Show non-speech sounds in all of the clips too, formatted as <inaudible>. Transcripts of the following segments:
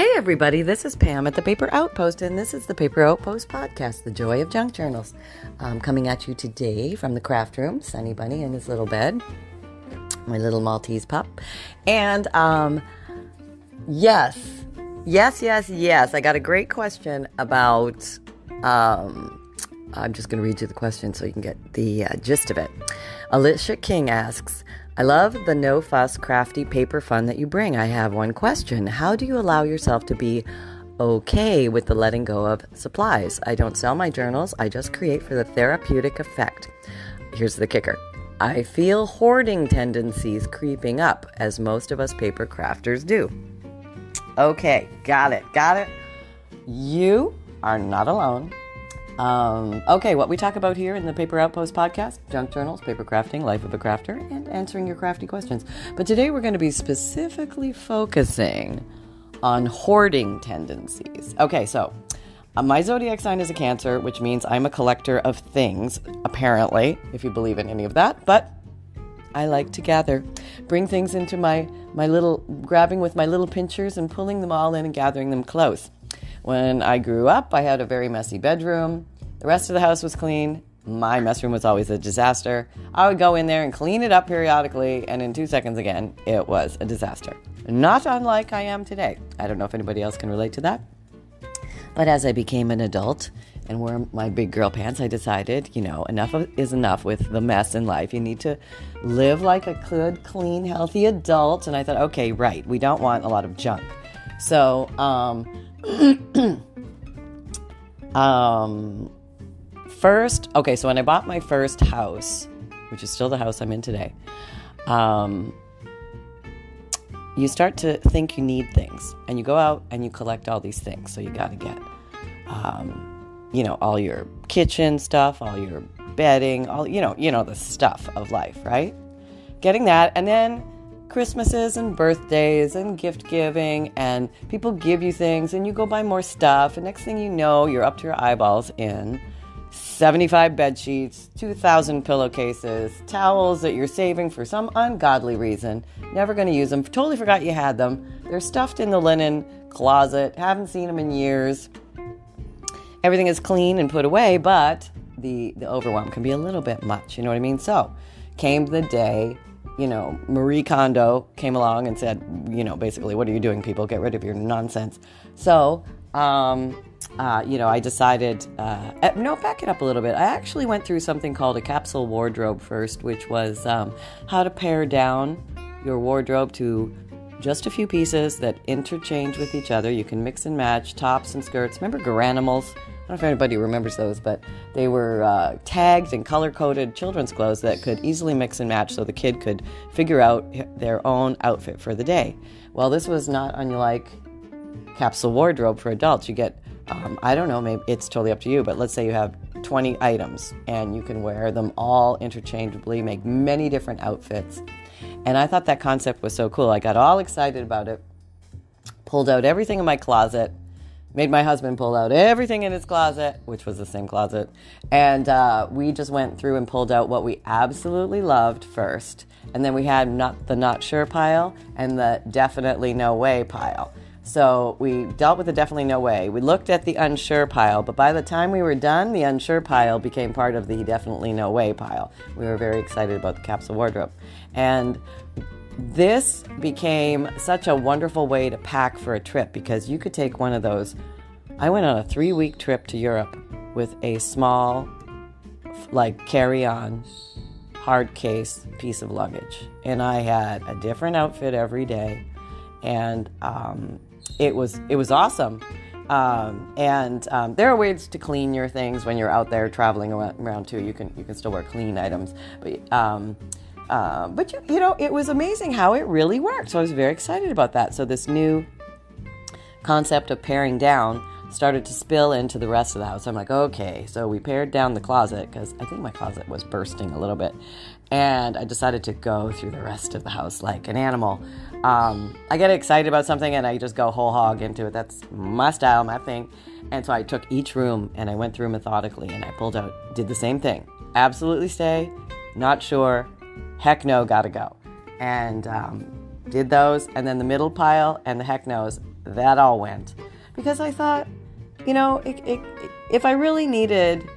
Hey, everybody, this is Pam at the Paper Outpost, and this is the Paper Outpost podcast, The Joy of Junk Journals. Um, coming at you today from the craft room, Sunny Bunny in his little bed, my little Maltese pup. And um, yes, yes, yes, yes, I got a great question about. Um, I'm just going to read you the question so you can get the uh, gist of it. Alicia King asks, I love the no fuss, crafty paper fun that you bring. I have one question. How do you allow yourself to be okay with the letting go of supplies? I don't sell my journals, I just create for the therapeutic effect. Here's the kicker I feel hoarding tendencies creeping up, as most of us paper crafters do. Okay, got it, got it. You are not alone. Um, okay, what we talk about here in the Paper Outpost podcast junk journals, paper crafting, life of a crafter, and answering your crafty questions. But today we're going to be specifically focusing on hoarding tendencies. Okay, so uh, my zodiac sign is a Cancer, which means I'm a collector of things, apparently, if you believe in any of that. But I like to gather, bring things into my, my little, grabbing with my little pinchers and pulling them all in and gathering them close. When I grew up, I had a very messy bedroom. The rest of the house was clean. My mess room was always a disaster. I would go in there and clean it up periodically, and in two seconds again, it was a disaster. Not unlike I am today. I don't know if anybody else can relate to that. But as I became an adult and wore my big girl pants, I decided, you know, enough is enough with the mess in life. You need to live like a good, clean, healthy adult. And I thought, okay, right, we don't want a lot of junk. So, um, <coughs> um, first, okay, so when I bought my first house, which is still the house I'm in today, um, you start to think you need things and you go out and you collect all these things. So you got to get, um, you know, all your kitchen stuff, all your bedding, all, you know, you know, the stuff of life, right? Getting that. And then Christmases and birthdays and gift giving, and people give you things, and you go buy more stuff. And next thing you know, you're up to your eyeballs in 75 bed sheets, 2,000 pillowcases, towels that you're saving for some ungodly reason. Never going to use them. Totally forgot you had them. They're stuffed in the linen closet. Haven't seen them in years. Everything is clean and put away, but the, the overwhelm can be a little bit much. You know what I mean? So, came the day you know, Marie Kondo came along and said, you know, basically, what are you doing, people? Get rid of your nonsense. So, um, uh, you know, I decided, uh, uh, no, back it up a little bit. I actually went through something called a capsule wardrobe first, which was um, how to pare down your wardrobe to just a few pieces that interchange with each other. You can mix and match tops and skirts. Remember Garanimals? Don't know if anybody remembers those, but they were uh, tagged and color coded children's clothes that could easily mix and match so the kid could figure out their own outfit for the day. Well, this was not unlike capsule wardrobe for adults. You get, um, I don't know, maybe it's totally up to you, but let's say you have 20 items and you can wear them all interchangeably, make many different outfits. And I thought that concept was so cool. I got all excited about it, pulled out everything in my closet made my husband pull out everything in his closet, which was the same closet, and uh, we just went through and pulled out what we absolutely loved first, and then we had not the not sure pile and the definitely no way pile. So we dealt with the definitely no way. We looked at the unsure pile, but by the time we were done, the unsure pile became part of the definitely no way pile. We were very excited about the capsule wardrobe, and this became such a wonderful way to pack for a trip because you could take one of those. I went on a three week trip to Europe with a small, like carry on, hard case piece of luggage. And I had a different outfit every day. And um, it, was, it was awesome. Um, and um, there are ways to clean your things when you're out there traveling around, too. You can, you can still wear clean items. But um, uh, but you, you know, it was amazing how it really worked. So I was very excited about that. So this new concept of paring down started to spill into the rest of the house. I'm like, okay, so we pared down the closet because I think my closet was bursting a little bit. And I decided to go through the rest of the house like an animal. Um, I get excited about something and I just go whole hog into it. That's my style, my thing. And so I took each room and I went through methodically and I pulled out, did the same thing. Absolutely stay, not sure, heck no, gotta go. And um, did those. And then the middle pile and the heck no's, that all went. Because I thought, you know, it, it, if I really needed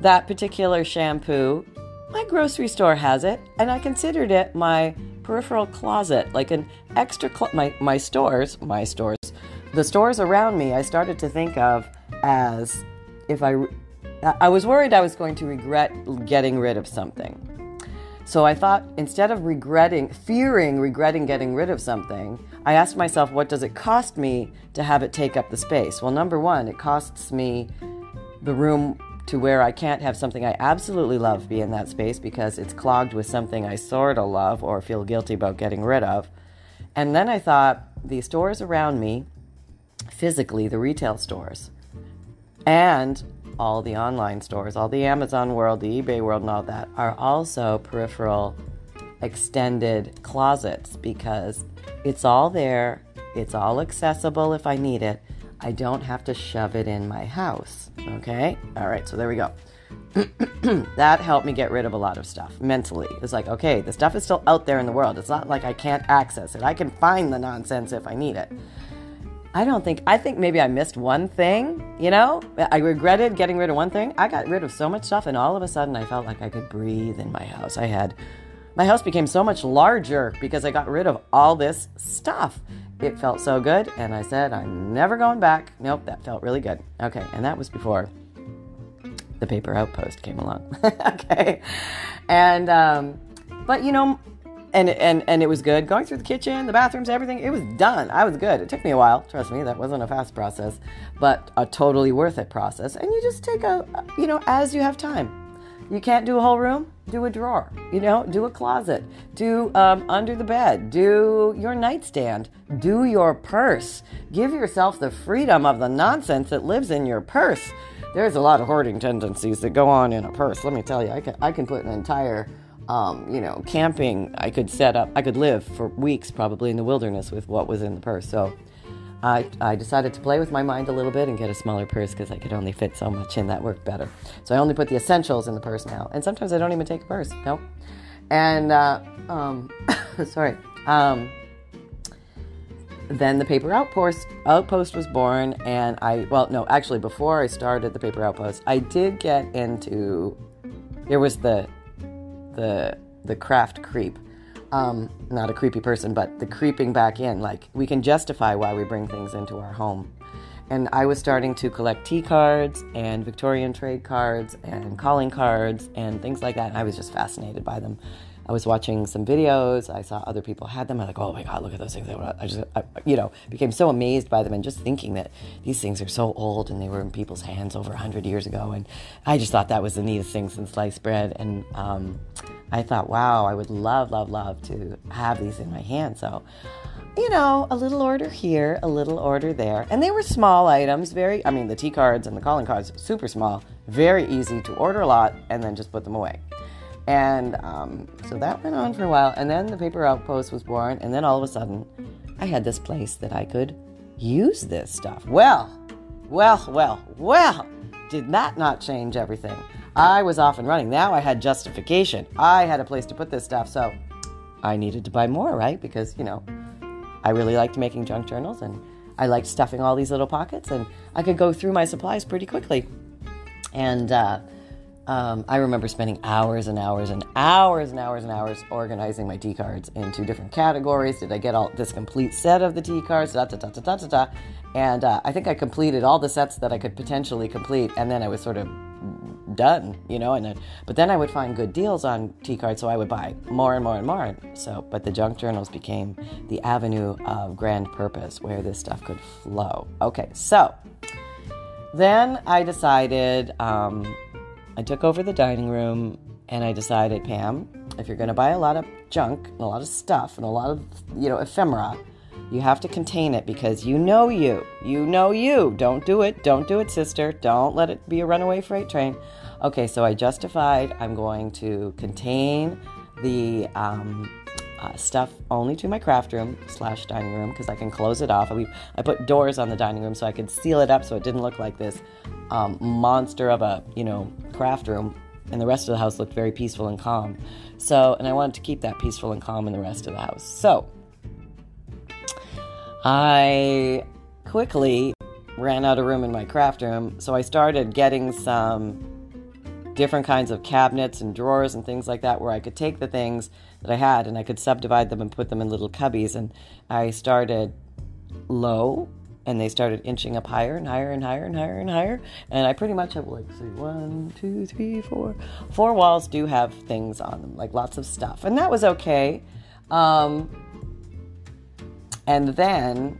that particular shampoo, my grocery store has it, and I considered it my peripheral closet, like an extra clo- my my stores, my stores, the stores around me. I started to think of as if I I was worried I was going to regret getting rid of something. So I thought instead of regretting, fearing regretting getting rid of something, I asked myself, what does it cost me to have it take up the space? Well, number one, it costs me the room to where I can't have something I absolutely love be in that space because it's clogged with something I sort of love or feel guilty about getting rid of. And then I thought the stores around me, physically, the retail stores, and all the online stores, all the Amazon world, the eBay world, and all that are also peripheral extended closets because it's all there, it's all accessible if I need it. I don't have to shove it in my house. Okay? All right, so there we go. <clears throat> that helped me get rid of a lot of stuff mentally. It's like, okay, the stuff is still out there in the world. It's not like I can't access it. I can find the nonsense if I need it. I don't think, I think maybe I missed one thing, you know? I regretted getting rid of one thing. I got rid of so much stuff, and all of a sudden I felt like I could breathe in my house. I had, my house became so much larger because I got rid of all this stuff. It felt so good, and I said, I'm never going back. Nope, that felt really good. Okay, and that was before the paper outpost came along. <laughs> okay, and, um, but you know, and and and it was good. Going through the kitchen, the bathrooms, everything, it was done. I was good. It took me a while, trust me. That wasn't a fast process, but a totally worth it process. And you just take a, you know, as you have time. You can't do a whole room, do a drawer. You know, do a closet, do um, under the bed, do your nightstand, do your purse. Give yourself the freedom of the nonsense that lives in your purse. There's a lot of hoarding tendencies that go on in a purse. Let me tell you, I can I can put an entire um, you know, camping, I could set up, I could live for weeks probably in the wilderness with what was in the purse. So I, I decided to play with my mind a little bit and get a smaller purse because I could only fit so much in that worked better. So I only put the essentials in the purse now. And sometimes I don't even take a purse. No. And, uh, um, <coughs> sorry. Um, then the paper outpost outpost was born and i well no actually before i started the paper outpost i did get into there was the the the craft creep. Um, not a creepy person, but the creeping back in. Like we can justify why we bring things into our home. And I was starting to collect tea cards and Victorian trade cards and calling cards and things like that. And I was just fascinated by them. I was watching some videos. I saw other people had them. I'm like, oh my god, look at those things! I just, I, you know, became so amazed by them and just thinking that these things are so old and they were in people's hands over hundred years ago. And I just thought that was the neatest thing since sliced bread. And um, I thought, wow, I would love, love, love to have these in my hand. So you know, a little order here, a little order there. And they were small items, very, I mean, the tea cards and the calling cards, super small, very easy to order a lot and then just put them away. And um, so that went on for a while. And then the paper outpost was born. And then all of a sudden, I had this place that I could use this stuff. Well, well, well, well, did that not change everything? I was off and running. Now I had justification. I had a place to put this stuff. So I needed to buy more, right? Because, you know, I really liked making junk journals and I liked stuffing all these little pockets and I could go through my supplies pretty quickly. And, uh, um, I remember spending hours and hours and hours and hours and hours organizing my tea cards into different categories. Did I get all this complete set of the tea cards? Da, da, da, da, da, da, da. And uh, I think I completed all the sets that I could potentially complete, and then I was sort of done, you know. And then, but then I would find good deals on tea cards, so I would buy more and more and more. So, but the junk journals became the avenue of grand purpose where this stuff could flow. Okay, so then I decided. Um, I took over the dining room and I decided, Pam, if you're going to buy a lot of junk and a lot of stuff and a lot of, you know, ephemera, you have to contain it because you know you. You know you. Don't do it. Don't do it, sister. Don't let it be a runaway freight train. Okay, so I justified I'm going to contain the um, uh, stuff only to my craft room slash dining room because I can close it off. I, I put doors on the dining room so I could seal it up so it didn't look like this um, monster of a you know craft room, and the rest of the house looked very peaceful and calm. So, and I wanted to keep that peaceful and calm in the rest of the house. So, I quickly ran out of room in my craft room, so I started getting some different kinds of cabinets and drawers and things like that where I could take the things that I had and I could subdivide them and put them in little cubbies. And I started low and they started inching up higher and higher and higher and higher and higher. And I pretty much have like, see, one, two, three, four. Four walls do have things on them, like lots of stuff. And that was okay. Um, and then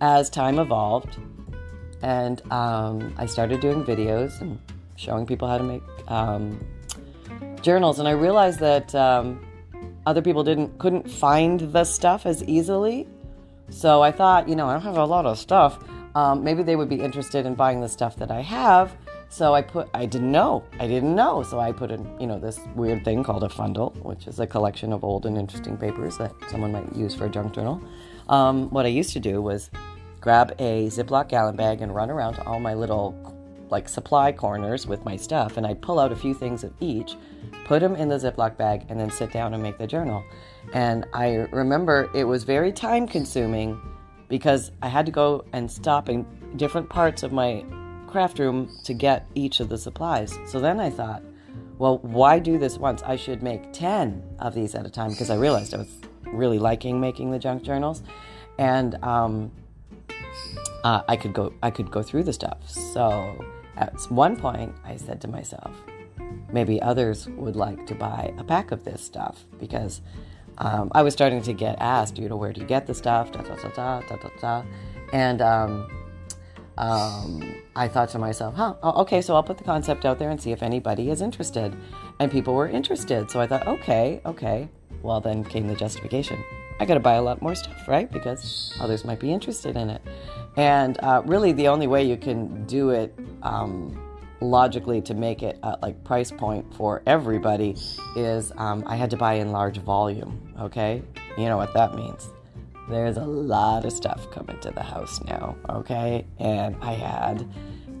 as time evolved, and um, I started doing videos and showing people how to make um, journals, and I realized that um, other people didn't couldn't find the stuff as easily. So I thought, you know, I don't have a lot of stuff. Um, maybe they would be interested in buying the stuff that I have. So I put, I didn't know, I didn't know. So I put in, you know, this weird thing called a fundle, which is a collection of old and interesting papers that someone might use for a junk journal. Um, what I used to do was grab a Ziploc gallon bag and run around to all my little like supply corners with my stuff, and I'd pull out a few things of each, put them in the Ziploc bag, and then sit down and make the journal. And I remember it was very time consuming because I had to go and stop in different parts of my craft room to get each of the supplies. So then I thought, well, why do this once? I should make 10 of these at a time because I realized I was really liking making the junk journals. And um, uh, I could go I could go through the stuff. So at one point, I said to myself, maybe others would like to buy a pack of this stuff because um, I was starting to get asked, you know, where do you get the stuff? Da da da da da da da, and um, um, I thought to myself, huh, okay, so I'll put the concept out there and see if anybody is interested. And people were interested. So I thought, okay, okay. Well, then came the justification. I got to buy a lot more stuff, right? Because others might be interested in it. And uh, really, the only way you can do it um, logically to make it a like price point for everybody is um, I had to buy in large volume. Okay, you know what that means. There's a lot of stuff coming to the house now. Okay, and I had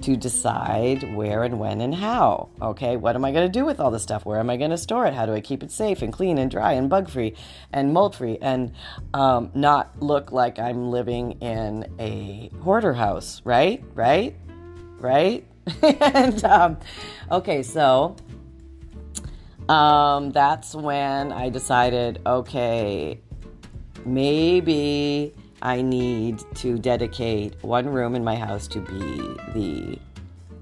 to decide where and when and how. Okay, what am I going to do with all this stuff? Where am I going to store it? How do I keep it safe and clean and dry and bug free and mold free and um, not look like I'm living in a hoarder house? Right, right, right. <laughs> and um, okay, so um, that's when I decided okay, maybe I need to dedicate one room in my house to be the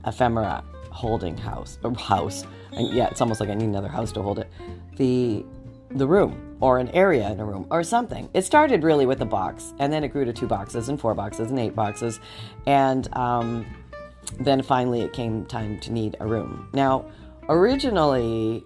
ephemera holding house or house. And yeah, it's almost like I need another house to hold it. The the room or an area in a room or something. It started really with a box, and then it grew to two boxes and four boxes and eight boxes, and um, then finally it came time to need a room. Now, originally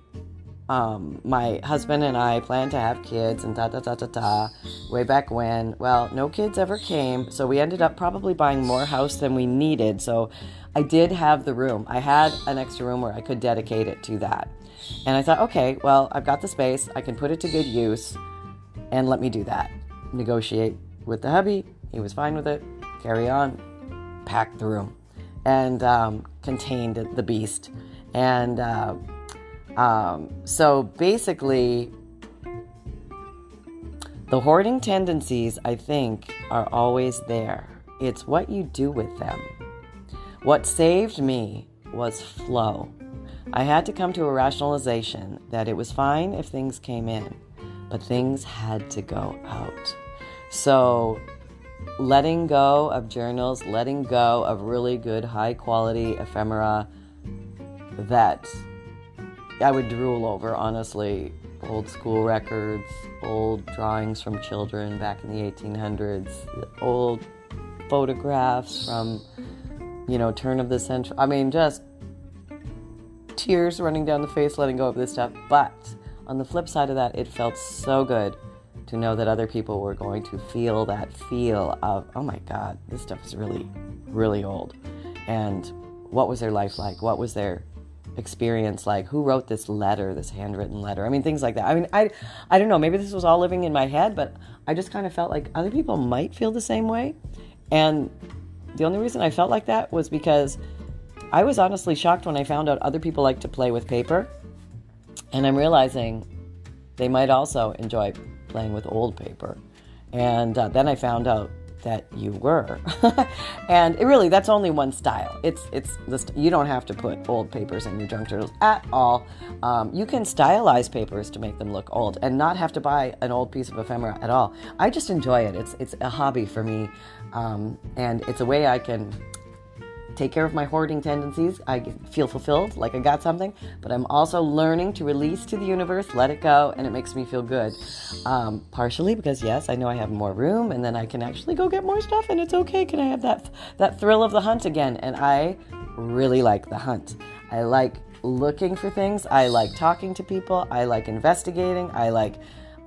um, my husband and I planned to have kids and da da da da da way back when. Well, no kids ever came, so we ended up probably buying more house than we needed. So I did have the room. I had an extra room where I could dedicate it to that. And I thought, okay, well, I've got the space, I can put it to good use, and let me do that. Negotiate with the hubby, he was fine with it, carry on, pack the room, and um, contained the beast. And uh, um, so basically, the hoarding tendencies, I think, are always there. It's what you do with them. What saved me was flow. I had to come to a rationalization that it was fine if things came in, but things had to go out. So, letting go of journals, letting go of really good, high quality ephemera that I would drool over, honestly. Old school records, old drawings from children back in the 1800s, old photographs from, you know, turn of the century. I mean, just tears running down the face, letting go of this stuff. But on the flip side of that, it felt so good to know that other people were going to feel that feel of, oh my God, this stuff is really, really old. And what was their life like? What was their experience like who wrote this letter this handwritten letter? I mean things like that. I mean i i don't know. Maybe this was all living in my head but i just kind of felt like other people might feel the same way. And the only reason i felt like that was because i was honestly shocked when i found out other people like to play with paper. And i'm realizing they might also enjoy playing with old paper. And uh, then I found out that you were. <laughs> and it really, that's only one style. It's it's st- you don't have to put old papers in your junk journals at all. Um, you can stylize papers to make them look old and not have to buy an old piece of ephemera at all. I just enjoy it. It's it's a hobby for me, um, and it's a way I can take care of my hoarding tendencies. I feel fulfilled, like I got something, but I'm also learning to release to the universe, let it go, and it makes me feel good. Um, partially because yes, I know I have more room, and then I can actually go get more stuff, and it's okay. Can I have that that thrill of the hunt again? And I really like the hunt. I like looking for things. I like talking to people. I like investigating. I like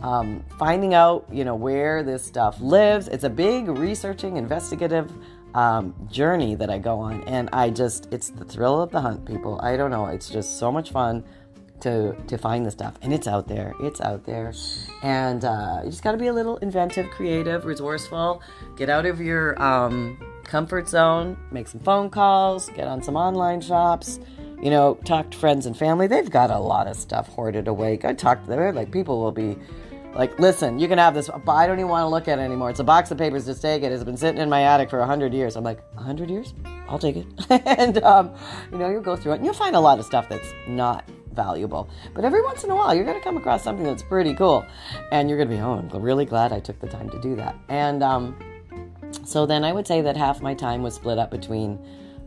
um, finding out, you know, where this stuff lives. It's a big researching, investigative um, journey that I go on. And I just, it's the thrill of the hunt, people. I don't know. It's just so much fun to to find the stuff and it's out there it's out there and uh, you just got to be a little inventive creative resourceful get out of your um, comfort zone make some phone calls get on some online shops you know talk to friends and family they've got a lot of stuff hoarded away go talk to them like people will be like, listen, you can have this, I don't even want to look at it anymore. It's a box of papers. Just take it. It's been sitting in my attic for a hundred years. I'm like, a hundred years? I'll take it. <laughs> and um, you know, you'll go through it, and you'll find a lot of stuff that's not valuable. But every once in a while, you're going to come across something that's pretty cool, and you're going to be, oh, I'm really glad I took the time to do that. And um, so then I would say that half my time was split up between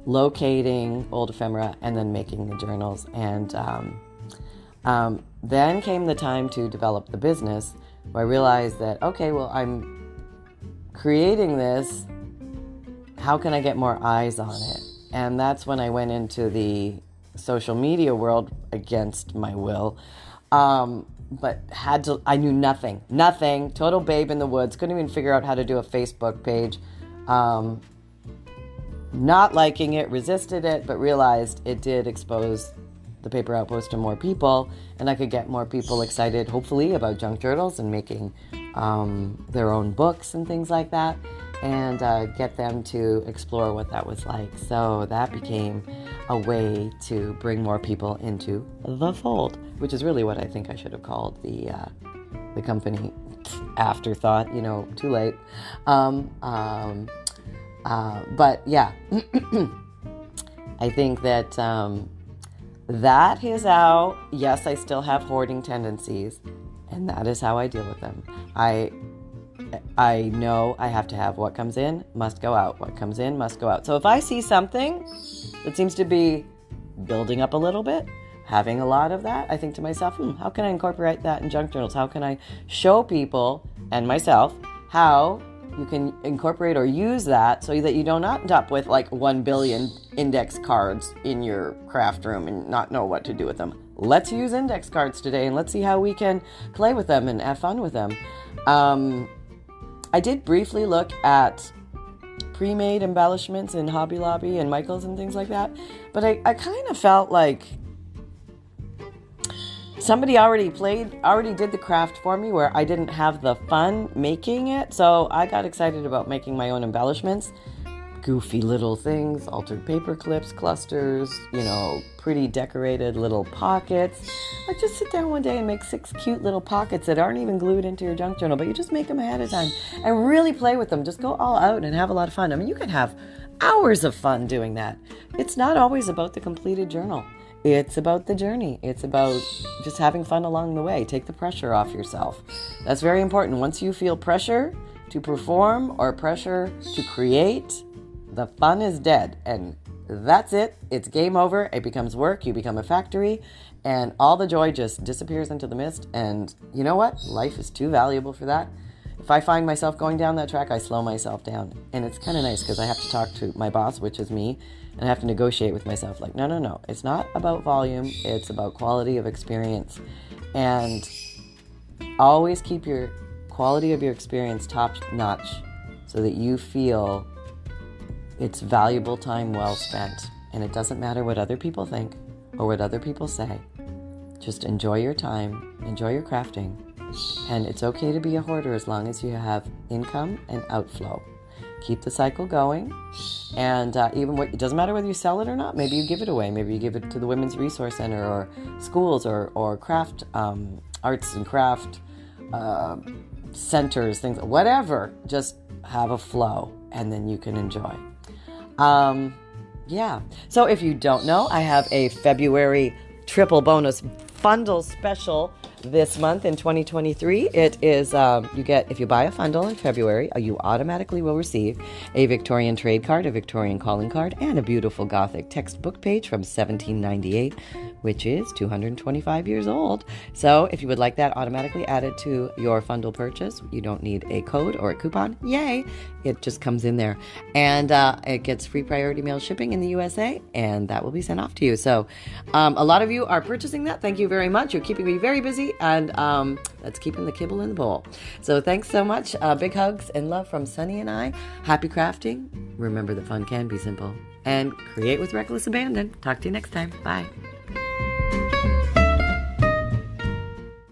locating old ephemera and then making the journals and. Um, um, then came the time to develop the business where I realized that, okay, well, I'm creating this. How can I get more eyes on it? And that's when I went into the social media world against my will. Um, but had to, I knew nothing, nothing, total babe in the woods, couldn't even figure out how to do a Facebook page. Um, not liking it, resisted it, but realized it did expose the paper outpost to more people, and I could get more people excited, hopefully, about junk journals and making um, their own books and things like that, and uh, get them to explore what that was like. So that became a way to bring more people into the fold, which is really what I think I should have called the uh, the company. <laughs> Afterthought, you know, too late. Um, um, uh, but yeah, <clears throat> I think that um, that is how, yes, I still have hoarding tendencies, and that is how I deal with them. I I know I have to have what comes in must go out. What comes in must go out. So if I see something that seems to be building up a little bit, having a lot of that, I think to myself, hmm, how can I incorporate that in junk journals? How can I show people and myself how you can incorporate or use that so that you don't end up with like 1 billion index cards in your craft room and not know what to do with them. Let's use index cards today and let's see how we can play with them and have fun with them. Um, I did briefly look at pre made embellishments in Hobby Lobby and Michaels and things like that, but I, I kind of felt like somebody already played already did the craft for me where i didn't have the fun making it. So i got excited about making my own embellishments. Goofy little things altered paper clips clusters you know pretty decorated little pockets. I just sit down one day and make six cute little pockets that aren't even glued into your junk journal but you just make them ahead of time and really play with them just go all out and have a lot of fun. I mean you can have hours of fun doing that. It's not always about the completed journal it's about the journey. It's about just having fun along the way. Take the pressure off yourself. That's very important. Once you feel pressure to perform or pressure to create, the fun is dead. And that's it. It's game over. It becomes work. You become a factory. And all the joy just disappears into the mist. And you know what? Life is too valuable for that. If I find myself going down that track, I slow myself down. And it's kind of nice because I have to talk to my boss, which is me, and I have to negotiate with myself like, no, no, no. It's not about volume, it's about quality of experience. And always keep your quality of your experience top notch so that you feel it's valuable time well spent. And it doesn't matter what other people think or what other people say. Just enjoy your time, enjoy your crafting, and it's okay to be a hoarder as long as you have income and outflow keep the cycle going. And uh, even what, it doesn't matter whether you sell it or not. Maybe you give it away. Maybe you give it to the Women's Resource Center or schools or, or craft, um, arts and craft uh, centers, things, whatever. Just have a flow and then you can enjoy. Um, yeah. So if you don't know, I have a February triple bonus bundle special this month in 2023. It is, um, you get, if you buy a fundle in February, uh, you automatically will receive a Victorian trade card, a Victorian calling card, and a beautiful Gothic textbook page from 1798 which is 225 years old. So if you would like that automatically added to your Fundle purchase, you don't need a code or a coupon. Yay! It just comes in there. And uh, it gets free priority mail shipping in the USA, and that will be sent off to you. So um, a lot of you are purchasing that. Thank you very much. You're keeping me very busy, and um, that's keeping the kibble in the bowl. So thanks so much. Uh, big hugs and love from Sunny and I. Happy crafting. Remember that fun can be simple. And create with reckless abandon. Talk to you next time. Bye.